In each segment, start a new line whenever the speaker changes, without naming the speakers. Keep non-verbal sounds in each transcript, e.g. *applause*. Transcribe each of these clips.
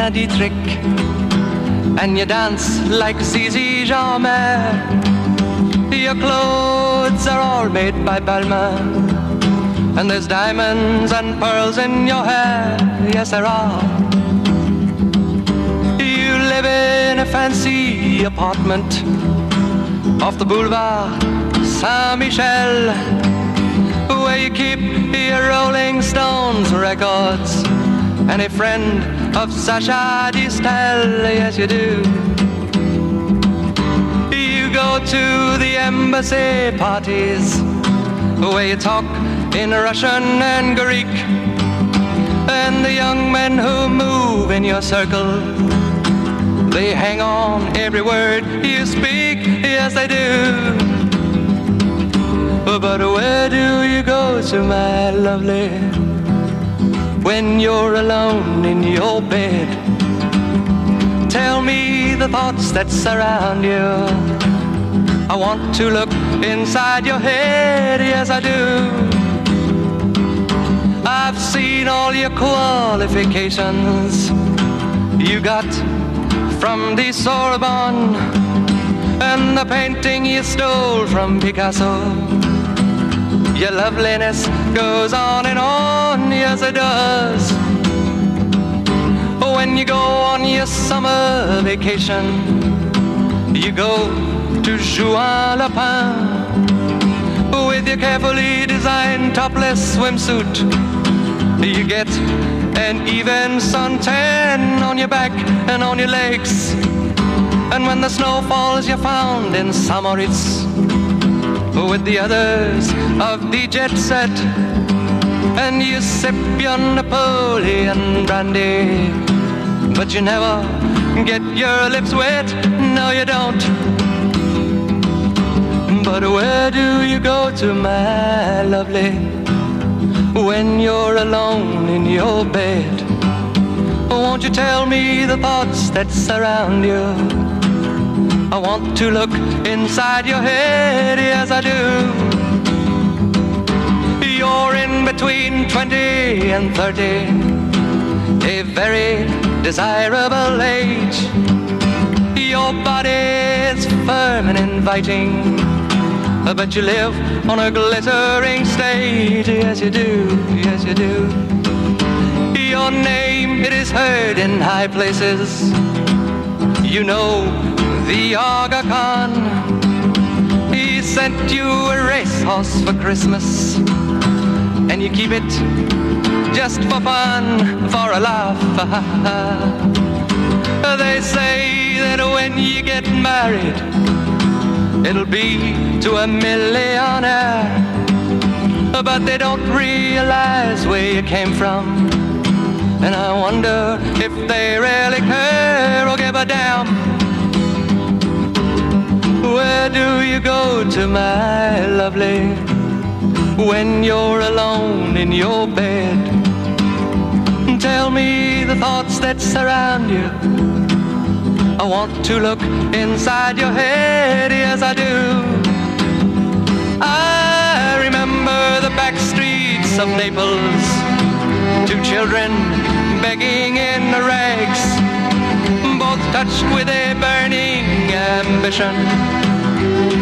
Marlene Dietrich, and you dance like Zizi Jeanmaire. Your clothes are all made by Balmain, and there's diamonds and pearls in your hair. Yes, there are. You live in a fancy apartment off the boulevard Saint-Michel, where you keep your Rolling Stones records and a friend of Sacha Distel. Yes, you do. You go to the embassy parties where you talk in Russian and Greek, and the young men who move in your circle. They hang on every word you speak, yes they do. But where do you go to, my lovely, when you're alone in your bed? Tell me the thoughts that surround you. I want to look inside your head, yes I do. I've seen all your qualifications you got from the Sorbonne and the painting you stole from Picasso. Your loveliness goes on and on, yes it does. When you go on your summer vacation, you go to Juan-les-Pins with your carefully designed topless swimsuit. You get an even suntan on your back and on your legs. And when the snow falls, you're found in St. Moritz with the others of the jet set. And you sip your Napoleon brandy, but you never get your lips wet. No, you don't. But where do you go to, my lovely, when you're alone in your bed? Won't you tell me the thoughts that surround you? I want to look inside your head, yes I do. You're in between 20 and 30, a very desirable age. Your body's firm and inviting, but you live on a glittering stage. Yes, you do, yes, you do. Your name, it is heard in high places. You know the Aga Khan. He sent you a racehorse for Christmas, and you keep it just for fun, for a laugh. *laughs* they say that when you get married, it'll be to a millionaire. But they don't realize where you came from. And I wonder if they really care or give a damn. Where do you go to, my lovely, when you're alone in your bed? Tell me the thoughts that surround you. I want to look inside your head, yes I do. I remember the back streets of Naples, two children begging in rags, both touched with a burning ambition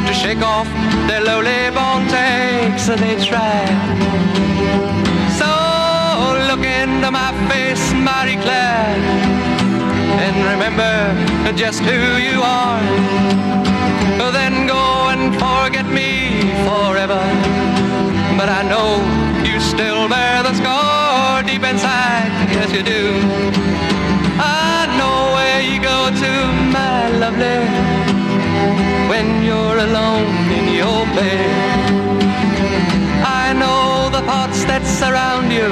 to shake off their lowly born takes. They try. So look into my face, Marie Claire, and remember just who you are. Then go and forget me forever. But I know you still bear the scar deep inside. Yes, you do. To, my lovely, when you're alone in your bed. I know the thoughts that surround you,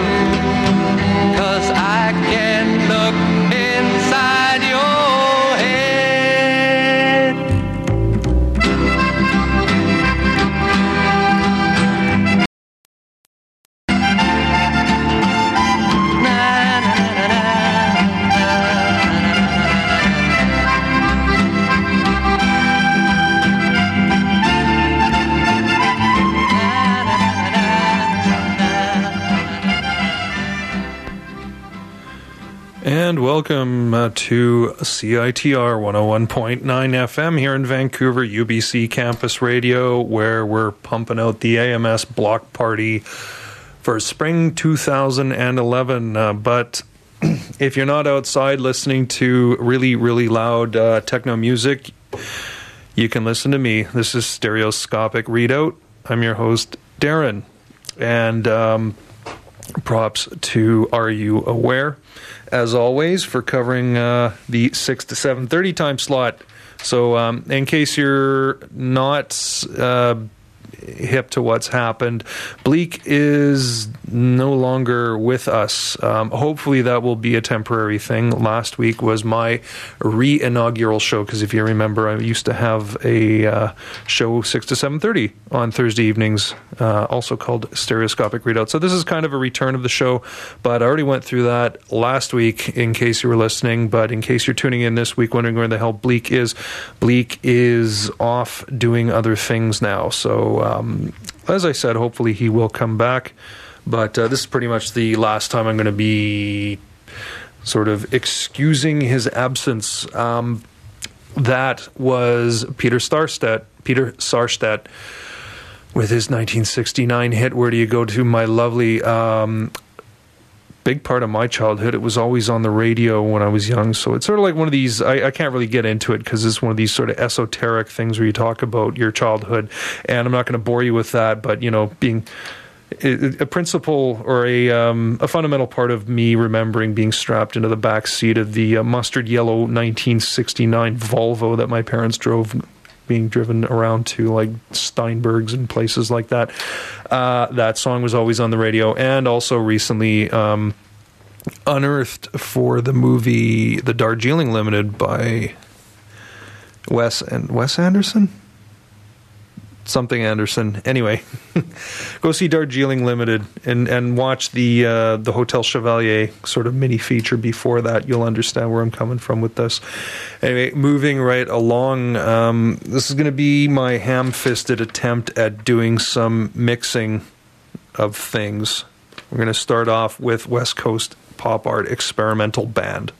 welcome uh, to CITR 101.9 FM here in Vancouver, UBC Campus Radio, where we're pumping out the AMS block party for spring 2011. Uh, but *clears throat* if you're not outside listening to really, really loud uh, techno music, you can listen to me. This is Stereoscopic Readout. I'm your host, Darren. And um, props to Are You Aware? As always, for covering uh, the six to seven thirty time slot. So, um, in case you're not uh, hip to what's happened. Bleak is no longer with us. Um, hopefully, that will be a temporary thing. Last week was my re inaugural show because if you remember, I used to have a uh, show six to seven thirty on Thursday evenings, uh, also called Stereoscopic Readout. So this is kind of a return of the show, but I already went through that last week. In case you were listening, but in case you're tuning in this week, wondering where the hell Bleak is, Bleak is off doing other things now. So. Um, as I said, hopefully he will come back. But uh, this is pretty much the last time I'm going to be sort of excusing his absence. Um, that was Peter Starstedt, Peter Sarstedt, with his 1969 hit "Where Do You Go To?" My lovely um, big part of my childhood. It was always on the radio when I was young. So it's sort of like one of these, I, I can't really get into it because it's one of these sort of esoteric things where you talk about your childhood. And I'm not going to bore you with that, but, you know, being a principle or a um, a fundamental part of me remembering being strapped into the back seat of the uh, mustard yellow 1969 Volvo that my parents drove being driven around to like Steinberg's and places like that. Uh, that song was always on the radio, and also recently um, unearthed for the movie The Darjeeling Limited by Wes and Wes Anderson something Anderson. Anyway, *laughs* go see Darjeeling Limited and and watch the uh, the Hotel Chevalier sort of mini feature before that. You'll understand where I'm coming from with this. Anyway, moving right along. Um, this is going to be my ham-fisted attempt at doing some mixing of things. We're going to start off with West Coast pop art experimental band.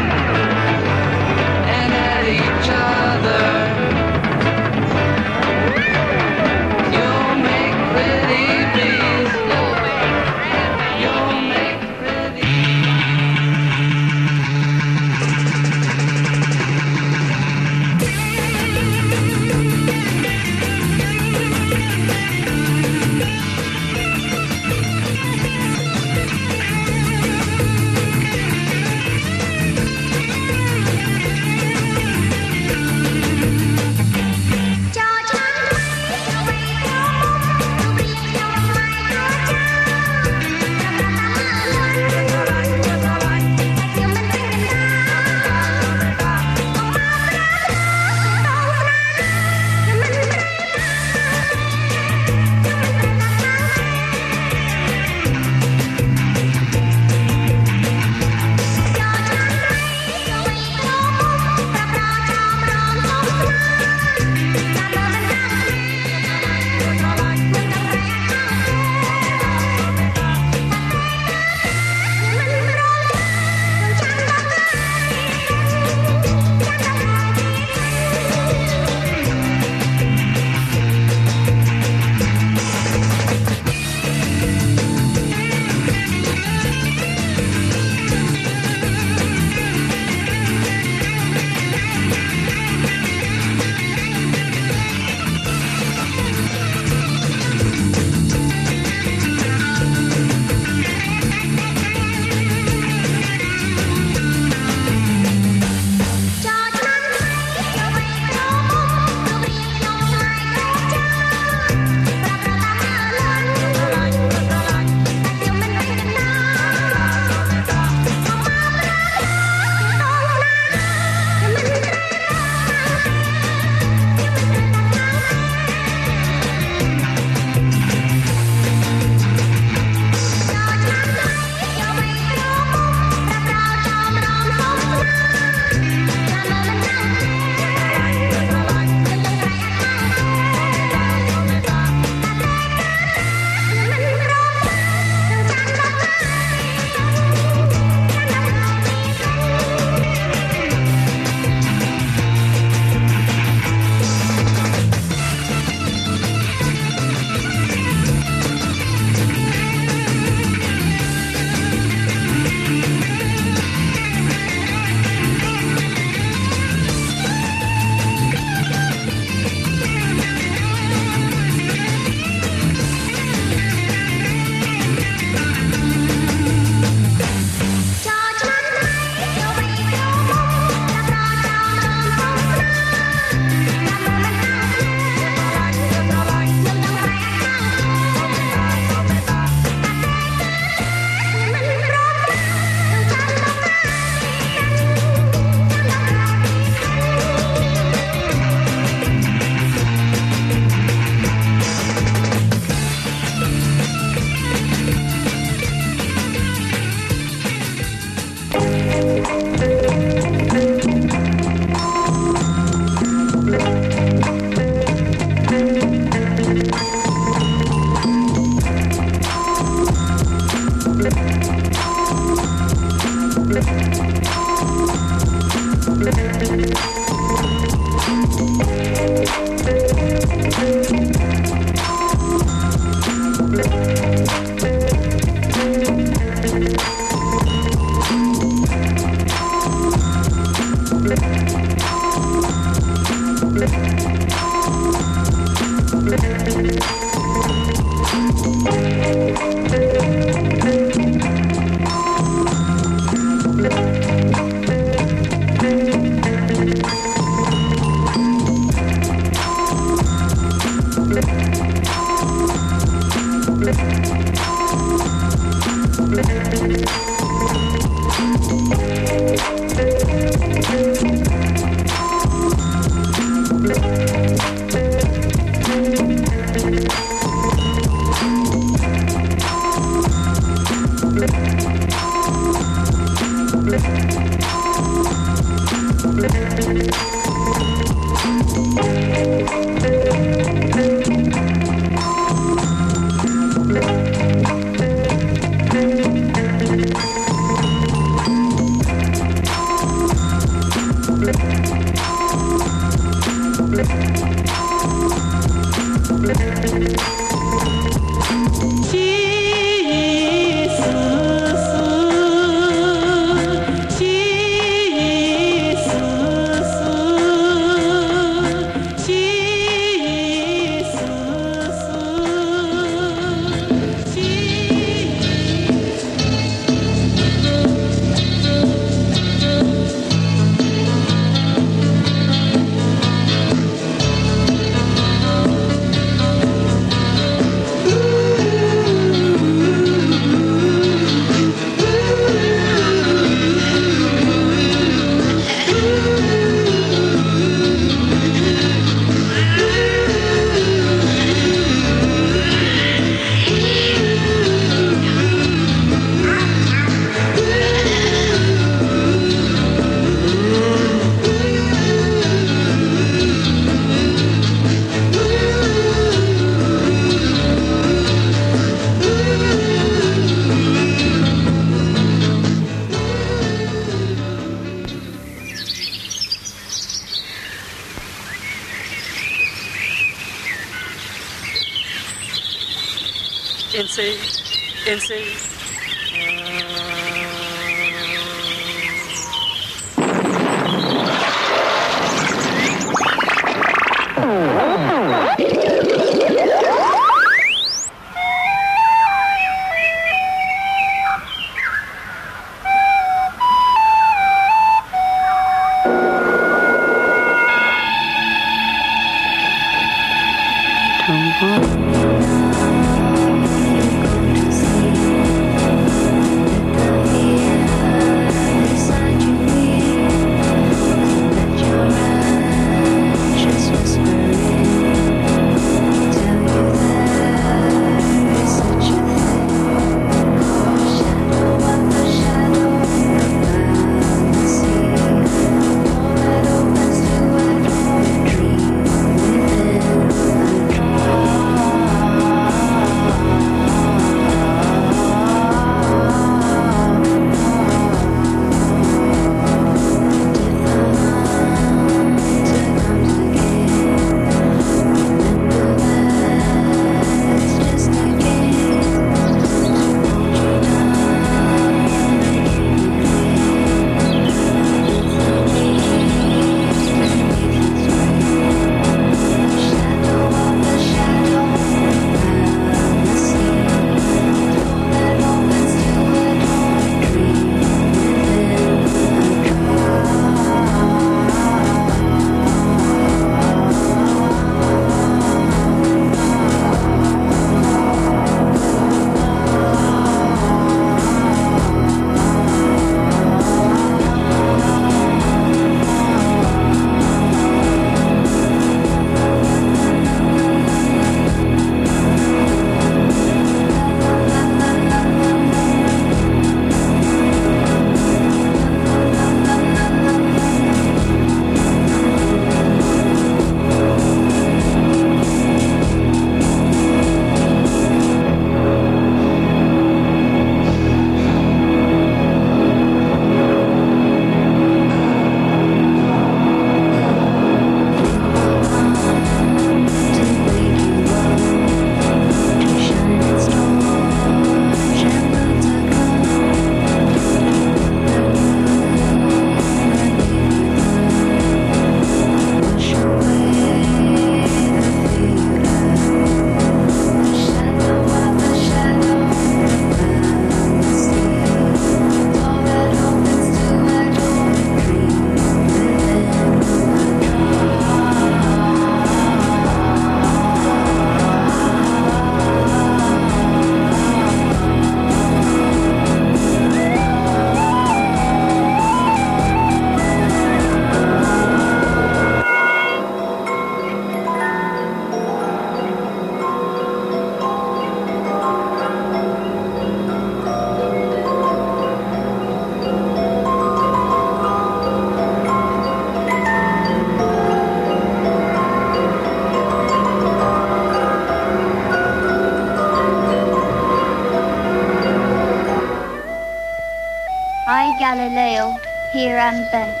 Here and bent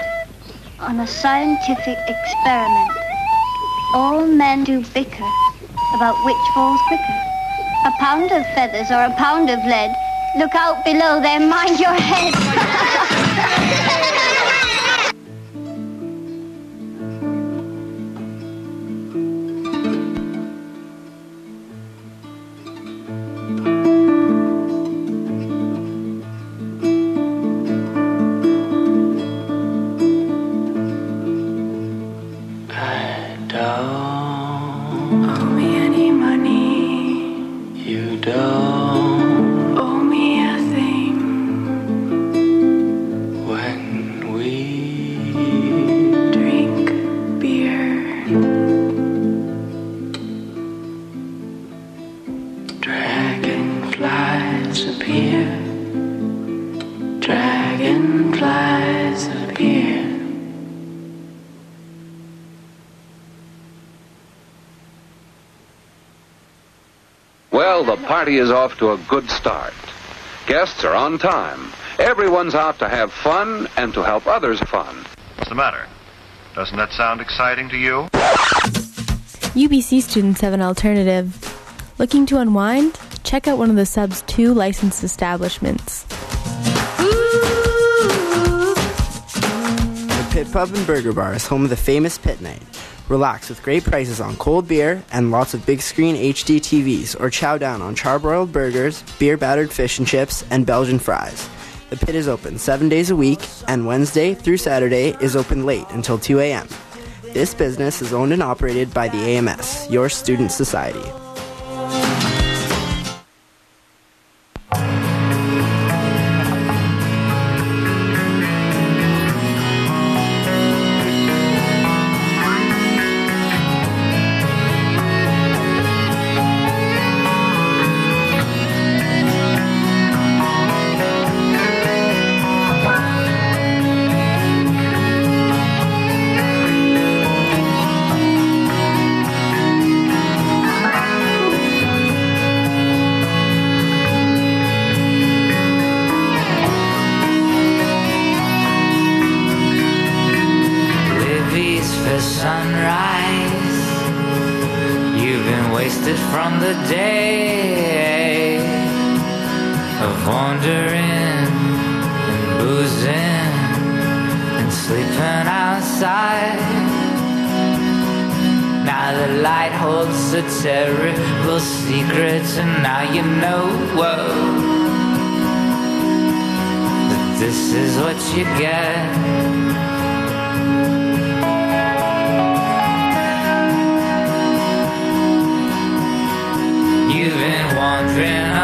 on a scientific experiment. All men do bicker about which falls quicker. A pound of feathers or a pound of lead. Look out below there, mind your head.
Party is off to a good start. Guests are on time. Everyone's out to have fun and to help others fun.
What's the matter? Doesn't that sound exciting to you?
UBC students have an alternative. Looking to unwind? Check out one of the sub's two licensed establishments.
The Pit Pub and Burger Bar is home of the famous Pit Night. Relax with great prices on cold beer and lots of big screen HD TVs, or chow down on charbroiled burgers, beer battered fish and chips, and Belgian fries. The pit is open seven days a week, and Wednesday through Saturday is open late until 2 a.m. This business is owned and operated by the AMS, your student society. from the day of wandering and boozing and sleeping outside. Now the light holds a terrible secret, and now you know, whoa, that this is what you get. then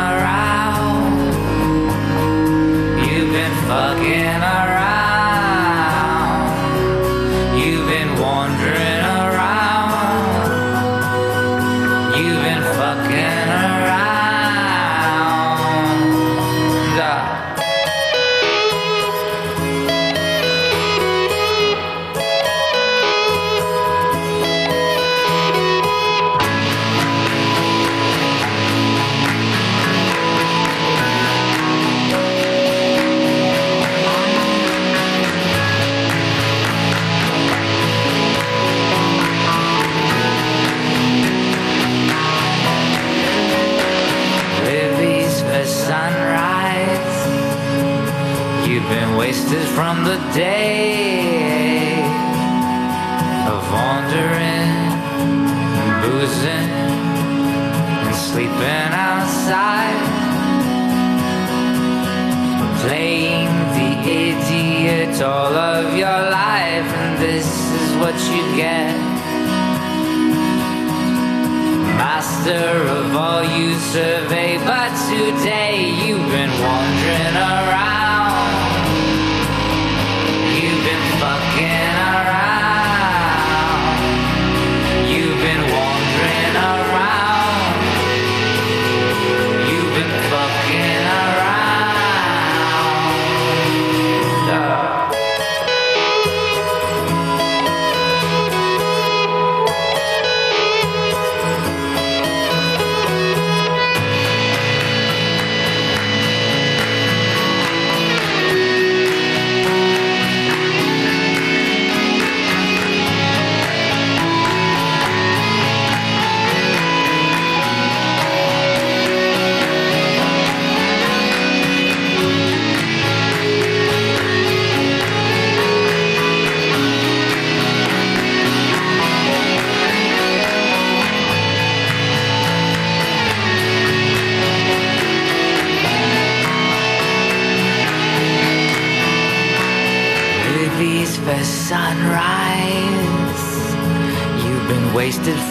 master of all you survey, but today you've been wandering around.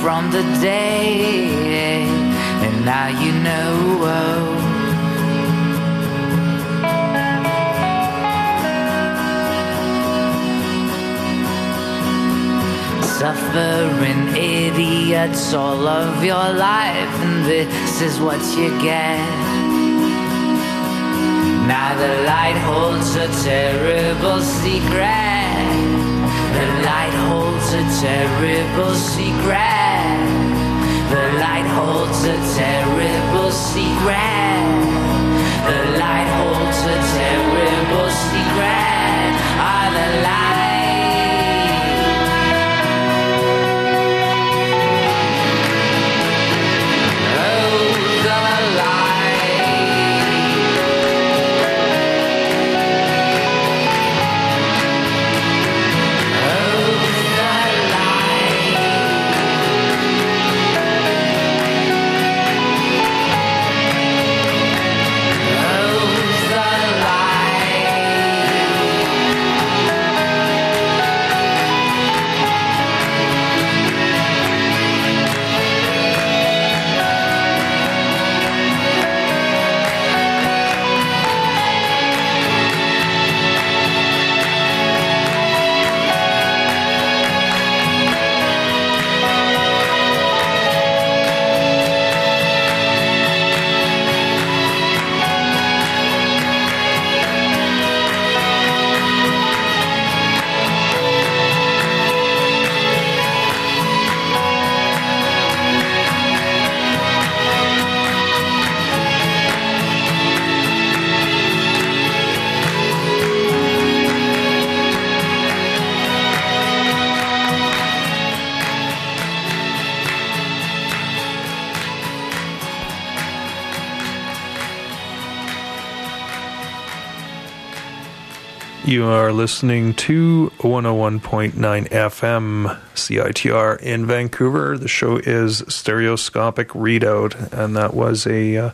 From the day, and now you know. Suffering idiots all of your life, and this is what you get. Now the light holds a terrible secret. The light holds a terrible secret. The light holds a terrible secret. The light holds a terrible secret.
You are listening to 101.9 FM CITR in Vancouver. The show is Stereoscopic Readout, and that was a uh,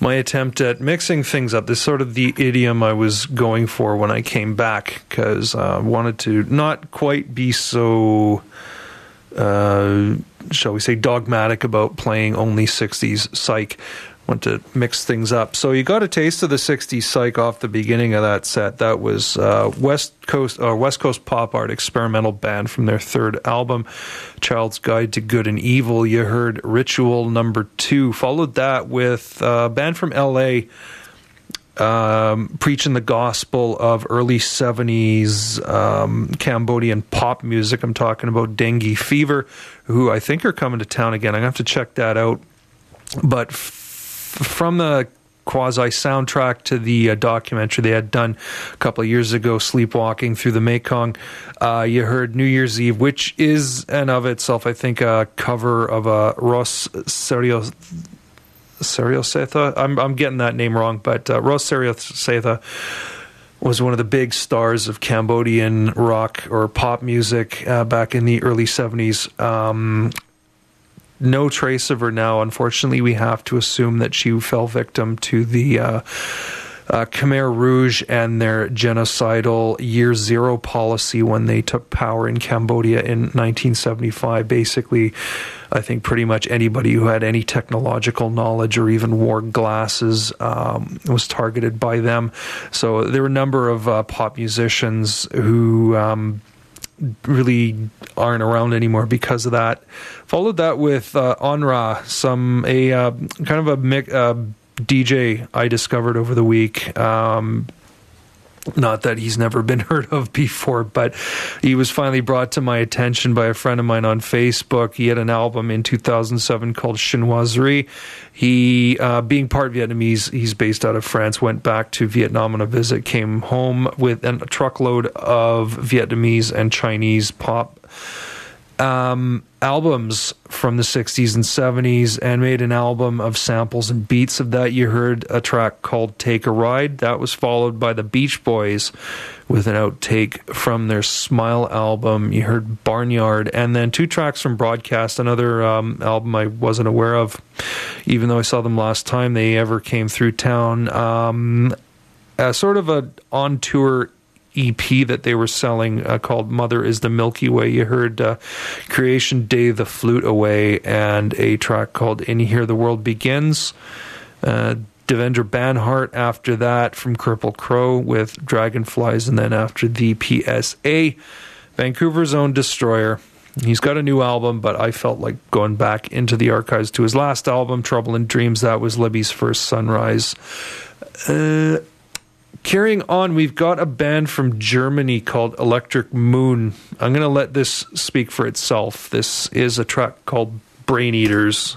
my attempt at mixing things up. This is sort of the idiom I was going for when I came back because I uh, wanted to not quite be so. Uh, shall we say dogmatic about playing only 60s psych want to mix things up. So you got a taste of the '60s psych off the beginning of that set. That was uh, West Coast or West Coast pop art experimental band from their third album, Child's Guide to Good and Evil. You heard Ritual Number Two. Followed that with a band from L.A. Um, preaching the gospel of early 70s um, Cambodian pop music. I'm talking about Dengue Fever, who I think are coming to town again. I'm going to have to check that out. But from the quasi soundtrack to the uh, documentary they had done a couple of years ago, Sleepwalking Through the Mekong, uh, you heard New Year's Eve, which is and of itself, I think, a cover of a Ross Serio. Setha. I'm I'm getting that name wrong, but uh, Ross Setha was one of the big stars of Cambodian rock or pop music uh, back in the early 70s. Um, no trace of her now. Unfortunately, we have to assume that she fell victim to the uh, uh, Khmer Rouge and their genocidal Year Zero policy when they took power in Cambodia in 1975. Basically, I think pretty much anybody who had any technological knowledge or even wore glasses um, was targeted by them. So there were a number of uh, pop musicians who. Um, really aren't around anymore because of that. Followed that with uh, Onra, some a uh, kind of a mic, uh, DJ I discovered over the week. Um, not that he's never been *laughs* heard of before, but he was finally brought to my attention by a friend of mine on Facebook. He had an album in 2007 called Chinoiserie. He, uh, being part Vietnamese, he's based out of France, went back to Vietnam on a visit, came home with a truckload of Vietnamese and Chinese pop um, albums from the 60s and 70s and made an album of samples and beats of that. You heard a track called Take a Ride. That was followed by the Beach Boys with an outtake from their Smile album. You heard Barnyard and then two tracks from Broadcast, another um, album I wasn't aware of, even though I saw them last time they ever came through town. Um, uh, sort of a on tour EP that they were selling uh, called Mother is the Milky Way. You heard uh, Creation Day, The Flute Away, and a track called In Here the World Begins. Uh, Devendra Banhart after that from Cripple Crow with Dragonflies, and then after the PSA, Vancouver's own Destroyer. He's got a new album, but I felt like going back into the archives to his last album, Trouble in Dreams. That was Libby's first Sunrise. Uh, carrying on, we've got a band from Germany called Electric Moon. I'm going to let this speak for itself. This is a track called Brain Eaters.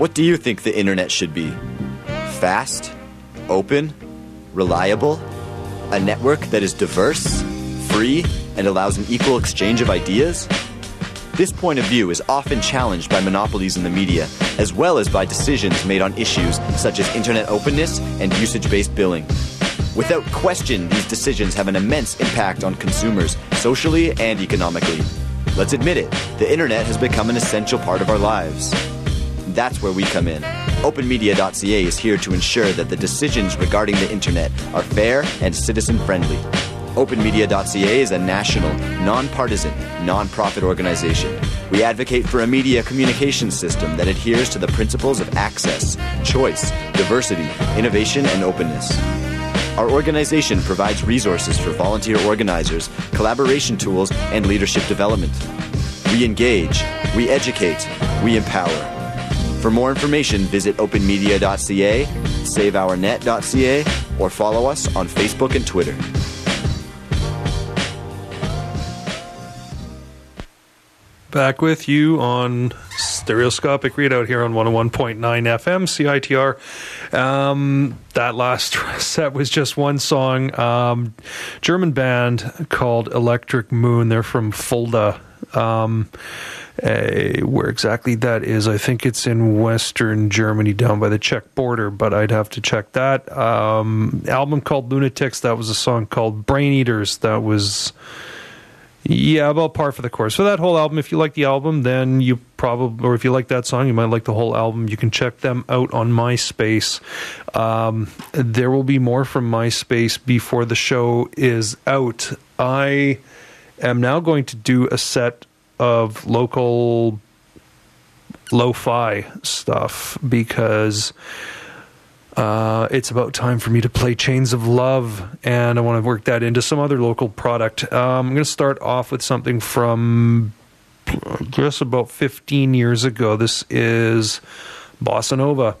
What do you think the internet should be? Fast? Open? Reliable? A network that is diverse, free, and allows an equal exchange of ideas? This point of view is often challenged by monopolies in the media, as well as by decisions made on issues such as internet openness and usage based billing. Without question, these decisions have an immense impact on consumers, socially and economically. Let's admit it, the internet has become an essential part of our lives. That's where we come in. OpenMedia.ca is here to ensure that the decisions regarding the internet are fair and citizen friendly. OpenMedia.ca is a national, nonpartisan, nonprofit organization. We advocate for a media communication system that adheres to the principles of access, choice, diversity, innovation, and openness. Our organization provides resources for volunteer organizers, collaboration tools, and leadership development. We engage, we educate, we empower. For more information, visit openmedia.ca, saveournet.ca, or follow us on Facebook and Twitter.
Back with you on stereoscopic readout here on 101.9 FM CITR. Um, that last *laughs* set was just one song. Um, German band called Electric Moon. They're from Fulda. Um, uh, where exactly that is, I think it's in Western Germany, down by the Czech border, but I'd have to check that. Um, album called Lunatics. That was a song called Brain Eaters. That was yeah, about par for the course. For that whole album, if you like the album, then you probably, or if you like that song, you might like the whole album. You can check them out on MySpace. Um, there will be more from MySpace before the show is out. I am now going to do a set of local lo-fi stuff because uh, it's about time for me to play Chains of Love, and I want to work that into some other local product. Um, I'm going to start off with something from, I guess, about 15 years ago. This is Bossa Nova.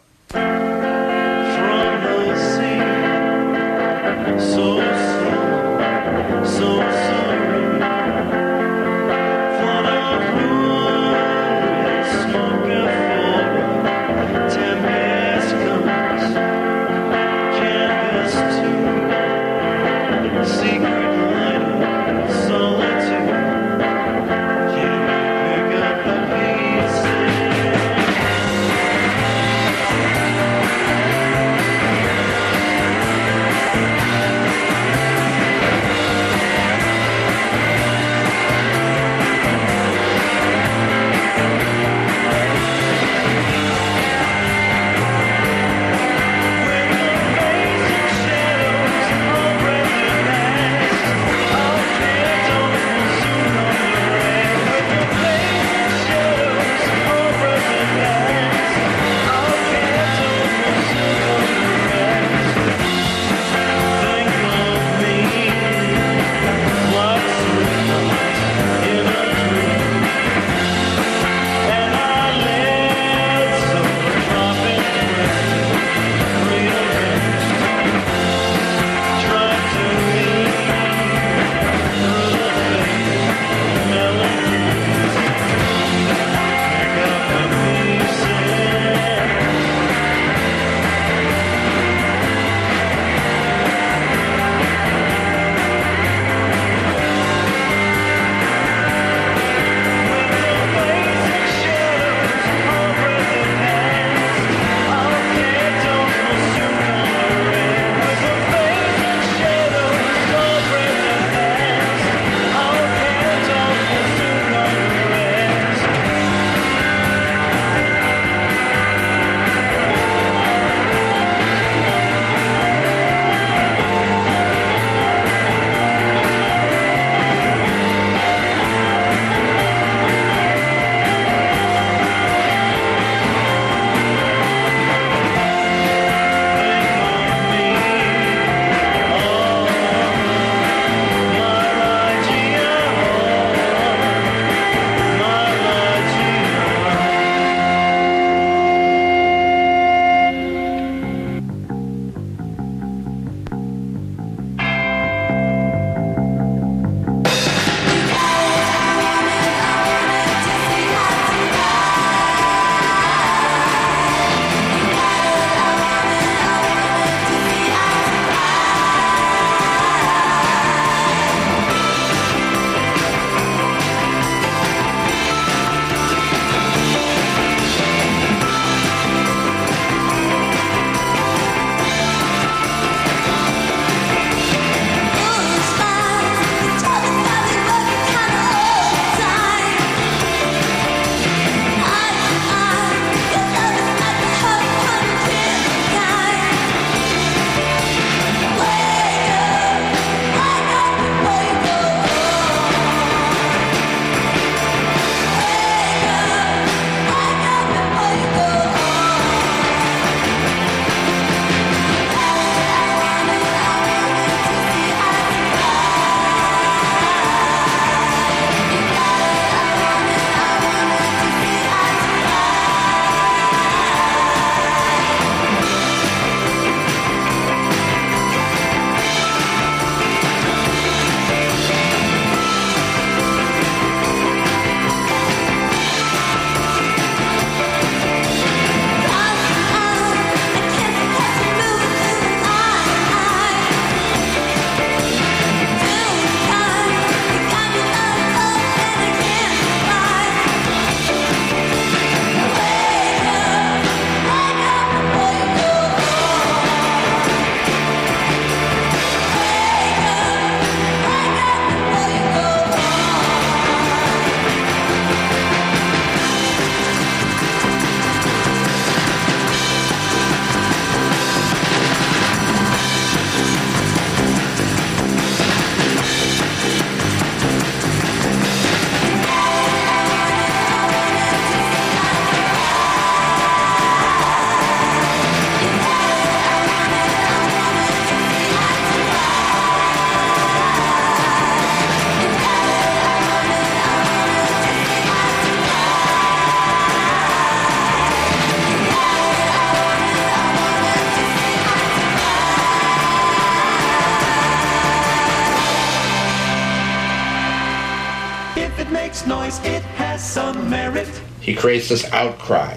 Creates this outcry,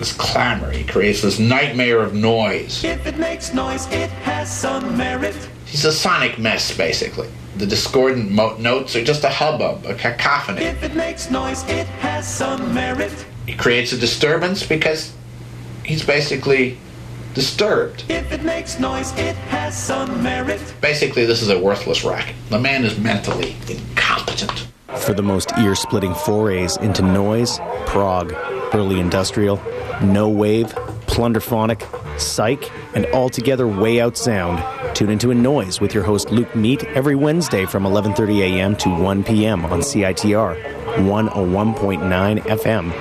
this clamor. He creates this nightmare of noise.
If it makes noise, it has some merit.
He's a sonic mess, basically. The discordant mo- notes are just a hubbub, a cacophony.
If it makes noise, it has some merit.
He creates a disturbance because he's basically disturbed.
If it makes noise, it has some merit.
Basically, this is a worthless racket. The man is mentally incompetent.
For the most ear splitting forays into noise, prog, early industrial, no wave, plunderphonic, psych, and altogether way out sound, tune into a noise with your host Luke Meat every Wednesday from 11:30 a.m. to 1 p.m. on CITR 101.9 FM.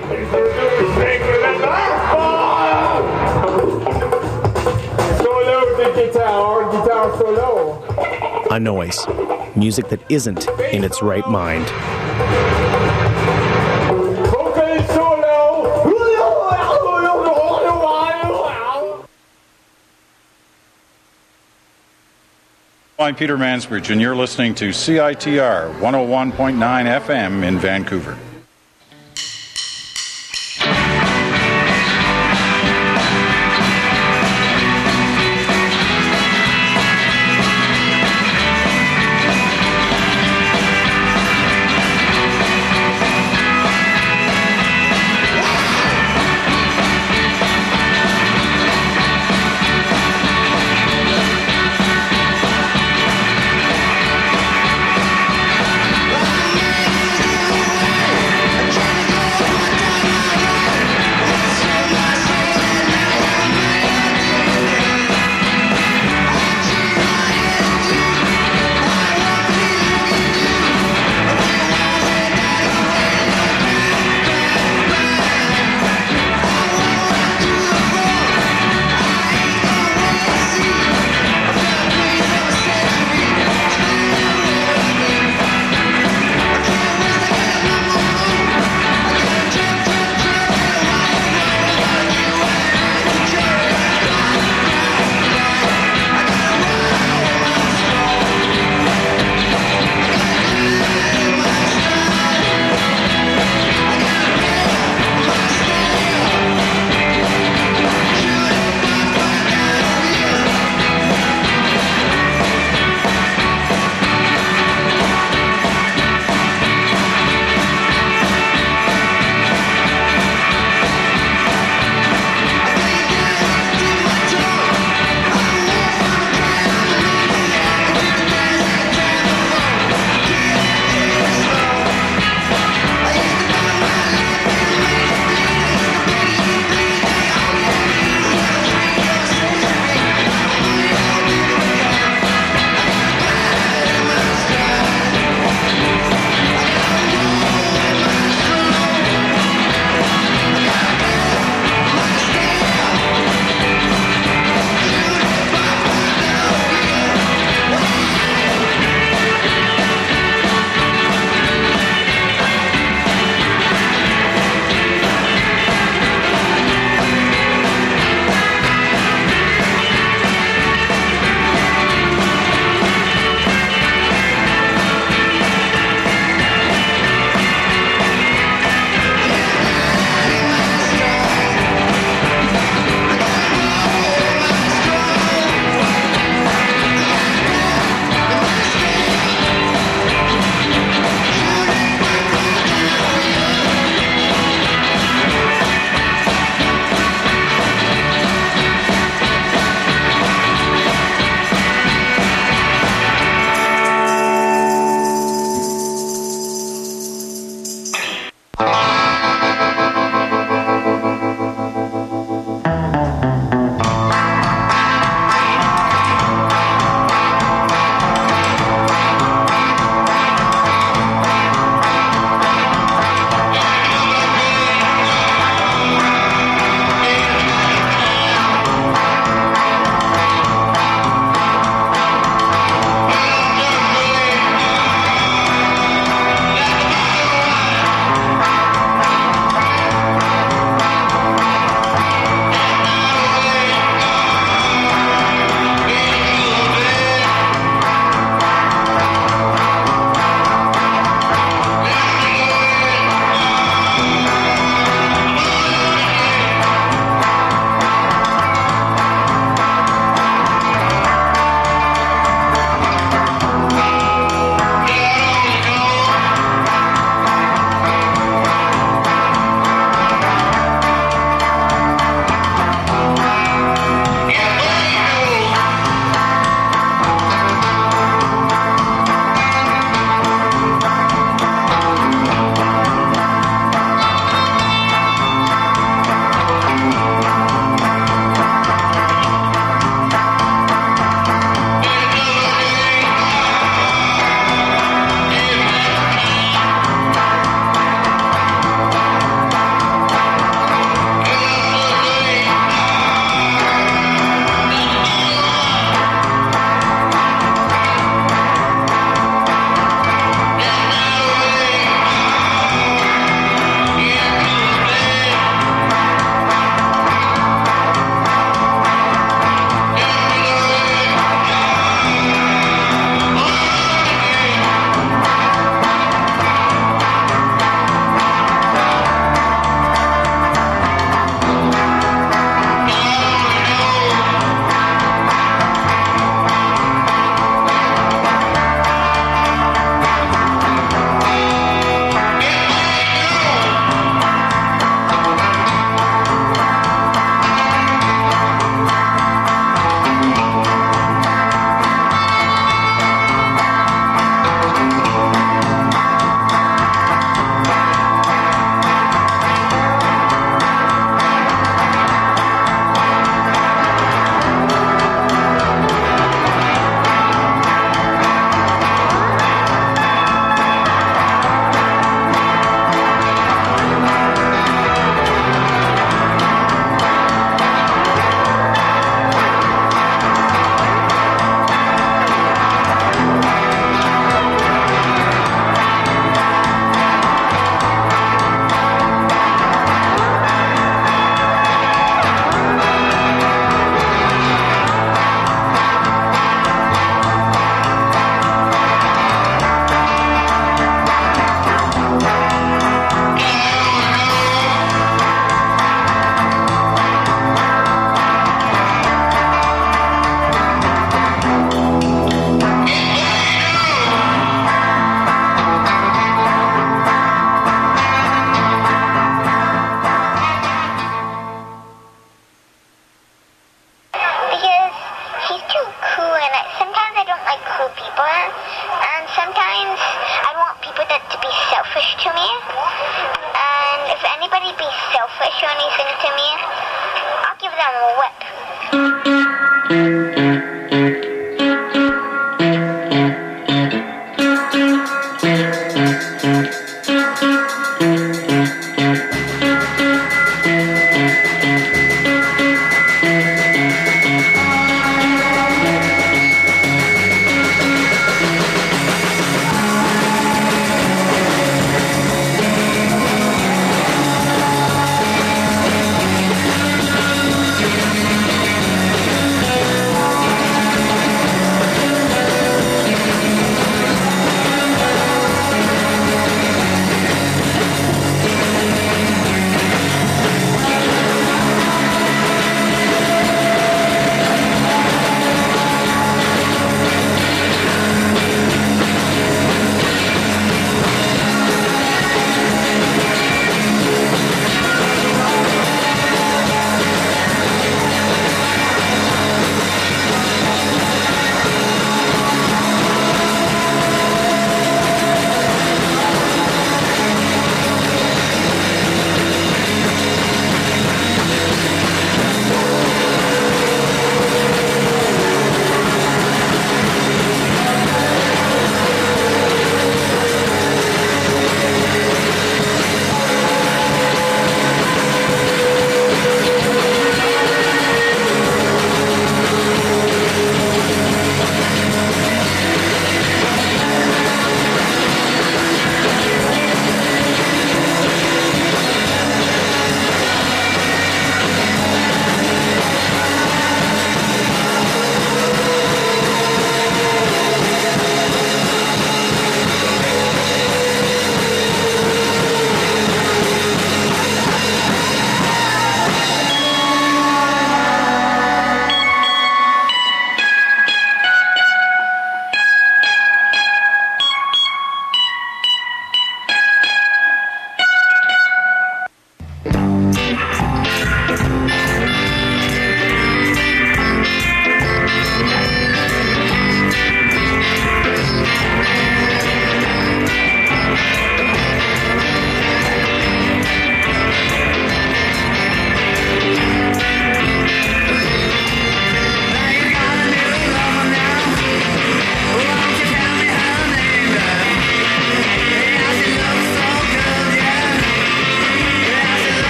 Solo the guitar, guitar solo.
A noise, music that isn't in its right mind.
I'm Peter Mansbridge, and you're listening to CITR 101.9 FM in Vancouver.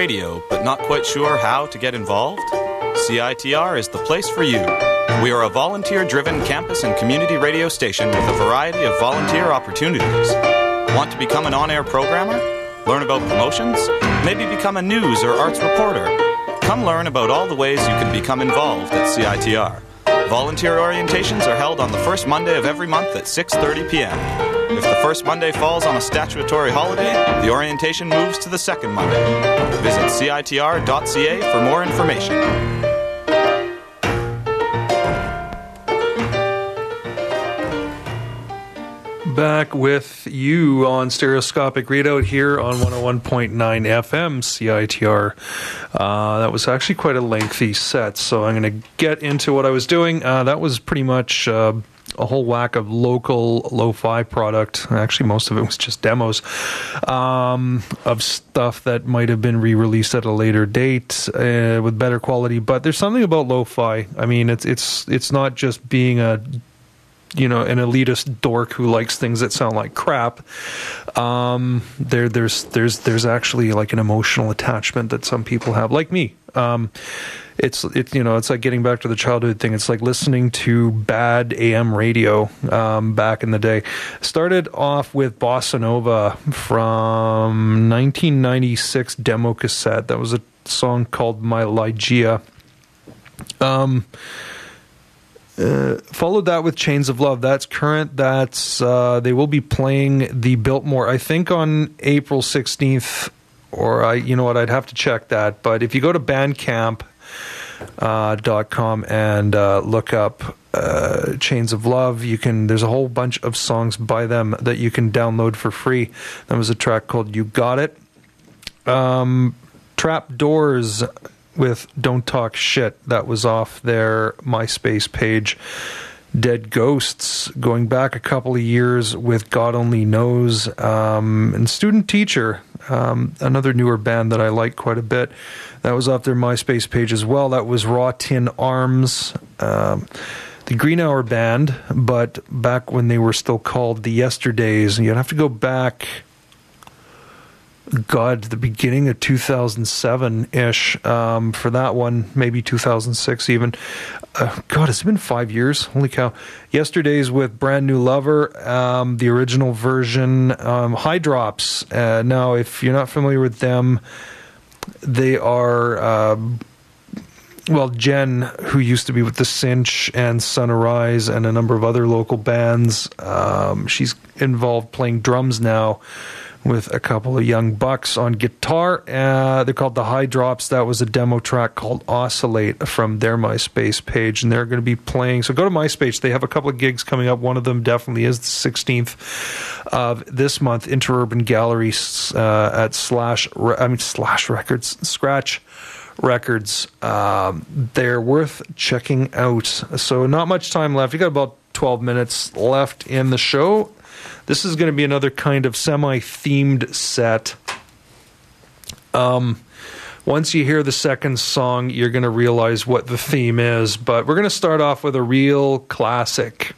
Radio but not quite sure how to get involved? CITR is the place for you. We are a volunteer driven campus and community radio station with a variety of volunteer opportunities. Want to become an on air programmer? Learn about promotions? Maybe become a news or arts reporter? Come learn about all the ways you can become involved at CITR. Volunteer orientations are held on the first Monday of every month at 6:30 p.m. If the first Monday falls on a statutory holiday, the orientation moves to the second Monday. Visit citr.ca for more information.
Back with you on Stereoscopic Redoubt here on 101.9 FM CITR. Uh, that was actually quite a lengthy set, so I'm going to get into what I was doing. Uh, that was pretty much. Uh, a whole whack of local lo-fi product. Actually, most of it was just demos um, of stuff that might have been re-released at a later date uh, with better quality. But there's something about lo-fi. I mean, it's it's it's not just being a you know an elitist dork who likes things that sound like crap. Um, there there's there's there's actually like an emotional attachment that some people have, like me. Um, it's it's you know it's like getting back to the childhood thing. It's like listening to bad AM radio um, back in the day. Started off with bossa nova from 1996 demo cassette. That was a song called My Ligeia. Um, uh, followed that with Chains of Love. That's current. That's uh, they will be playing the Biltmore. I think on April sixteenth, or I, you know what, I'd have to check that. But if you go to Bandcamp. Uh, dot com and uh, look up uh, Chains of Love. You can. There's a whole bunch of songs by them that you can download for free. There was a track called "You Got It." Um, Trap Doors with Don't Talk Shit. That was off their MySpace page. Dead Ghosts, going back a couple of years with God Only Knows, um, and Student Teacher, um, another newer band that I like quite a bit. That was off their MySpace page as well. That was Raw Tin Arms. Um, the Green Hour Band, but back when they were still called the Yesterdays, and you'd have to go back God, the beginning of 2007 ish um, for that one, maybe 2006 even. Uh, God, it's been five years. Holy cow. Yesterday's with Brand New Lover, um, the original version, um, High Drops. Uh, now, if you're not familiar with them, they are. Uh, well, Jen, who used to be with the Cinch and Sunrise and a number of other local bands, um, she's involved playing drums now with a couple of young bucks on guitar. Uh, they're called the High Drops. That was a demo track called Oscillate from their MySpace page, and they're going to be playing. So go to MySpace. They have a couple of gigs coming up. One of them definitely is the 16th of this month, Interurban Gallery uh, at Slash. I mean Slash Records, Scratch. Records. Um, they're worth checking out. So, not much time left. You got about 12 minutes left in the show. This is going to be another kind of semi themed set. Um, once you hear the second song, you're going to realize what the theme is. But we're going to start off with a real classic.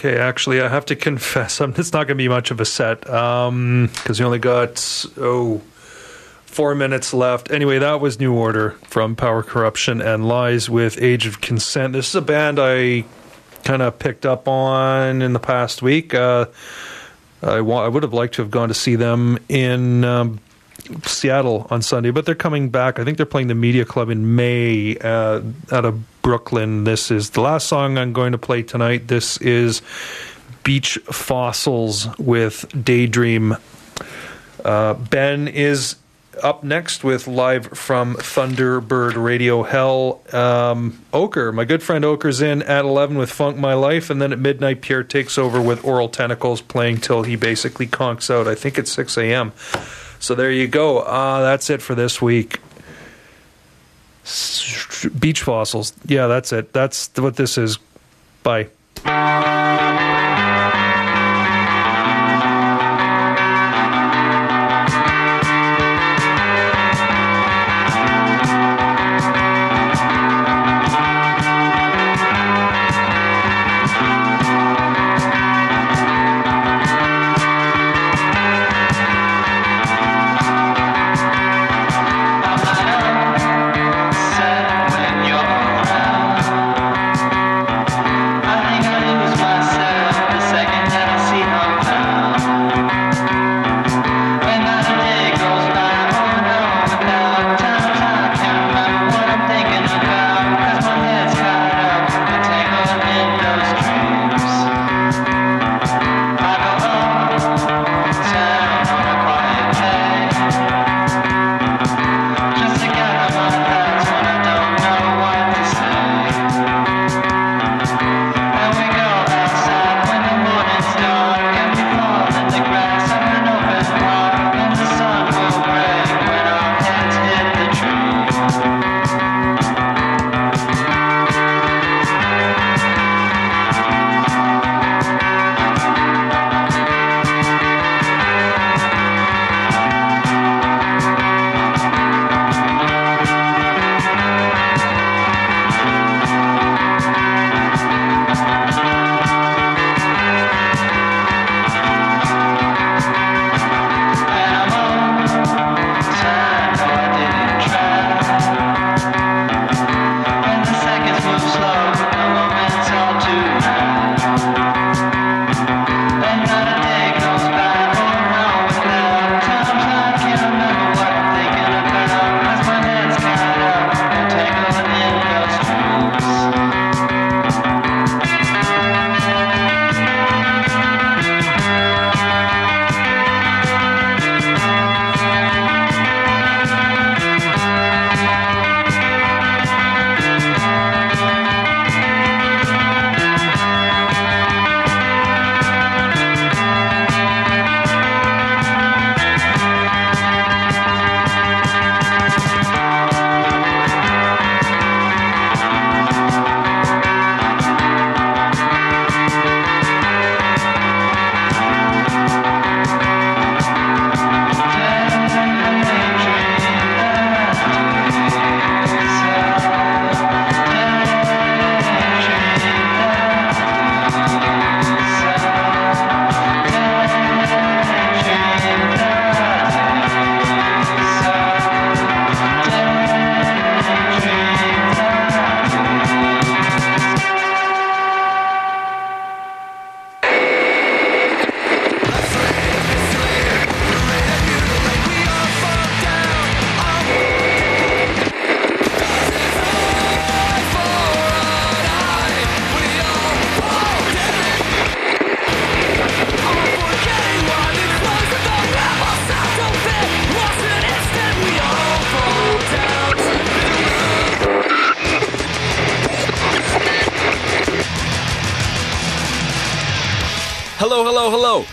Okay, actually, I have to confess, I'm, it's not going to be much of a set because we only got oh four minutes left. Anyway, that was New Order from Power Corruption and Lies with Age of Consent. This is a band I kind of picked up on in the past week. Uh, I, wa- I would have liked to have gone to see them in um, Seattle on Sunday, but they're coming back. I think they're playing the Media Club in May uh, out of Brooklyn. This is the last song I'm going to play tonight. This is Beach Fossils with Daydream. Uh, ben is up next with live from Thunderbird Radio Hell. Um, Ochre, my good friend Ochre's in at 11 with Funk My Life, and then at midnight, Pierre takes over with Aural Tentacles playing till he basically conks out. I think it's 6 a.m. So there you go. Uh, that's it for this week. Beach fossils. Yeah, that's it. That's what this is. Bye.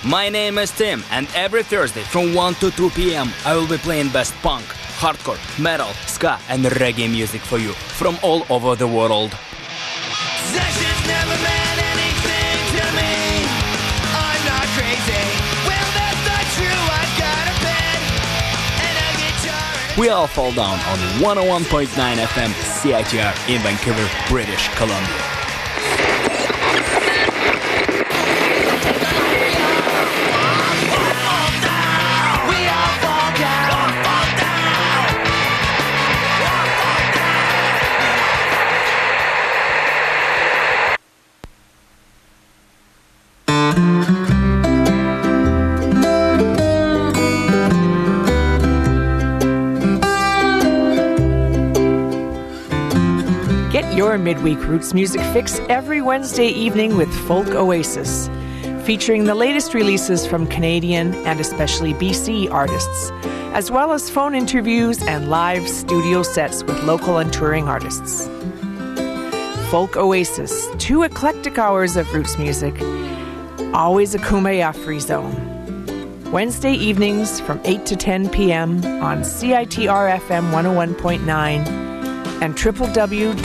My name is Tim, and every Thursday from 1 to 2 p.m., I will be playing best punk, hardcore, metal, ska, and reggae music for you from all over the world.
Possessions never meant anything to me. I'm not crazy. Well, that's not true. I've got a bed and a guitar.
We all fall down on 101.9 FM CITR in Vancouver, British Columbia.
Midweek roots music fix every Wednesday evening with Folk Oasis, featuring the latest releases from Canadian and especially BC artists, as well as phone interviews and live studio sets with local and touring artists. Folk Oasis, two eclectic hours of roots music, always a kumbaya free zone. Wednesday evenings from 8 to 10 p.m. on CITR FM 101.9 and www.citr.ca.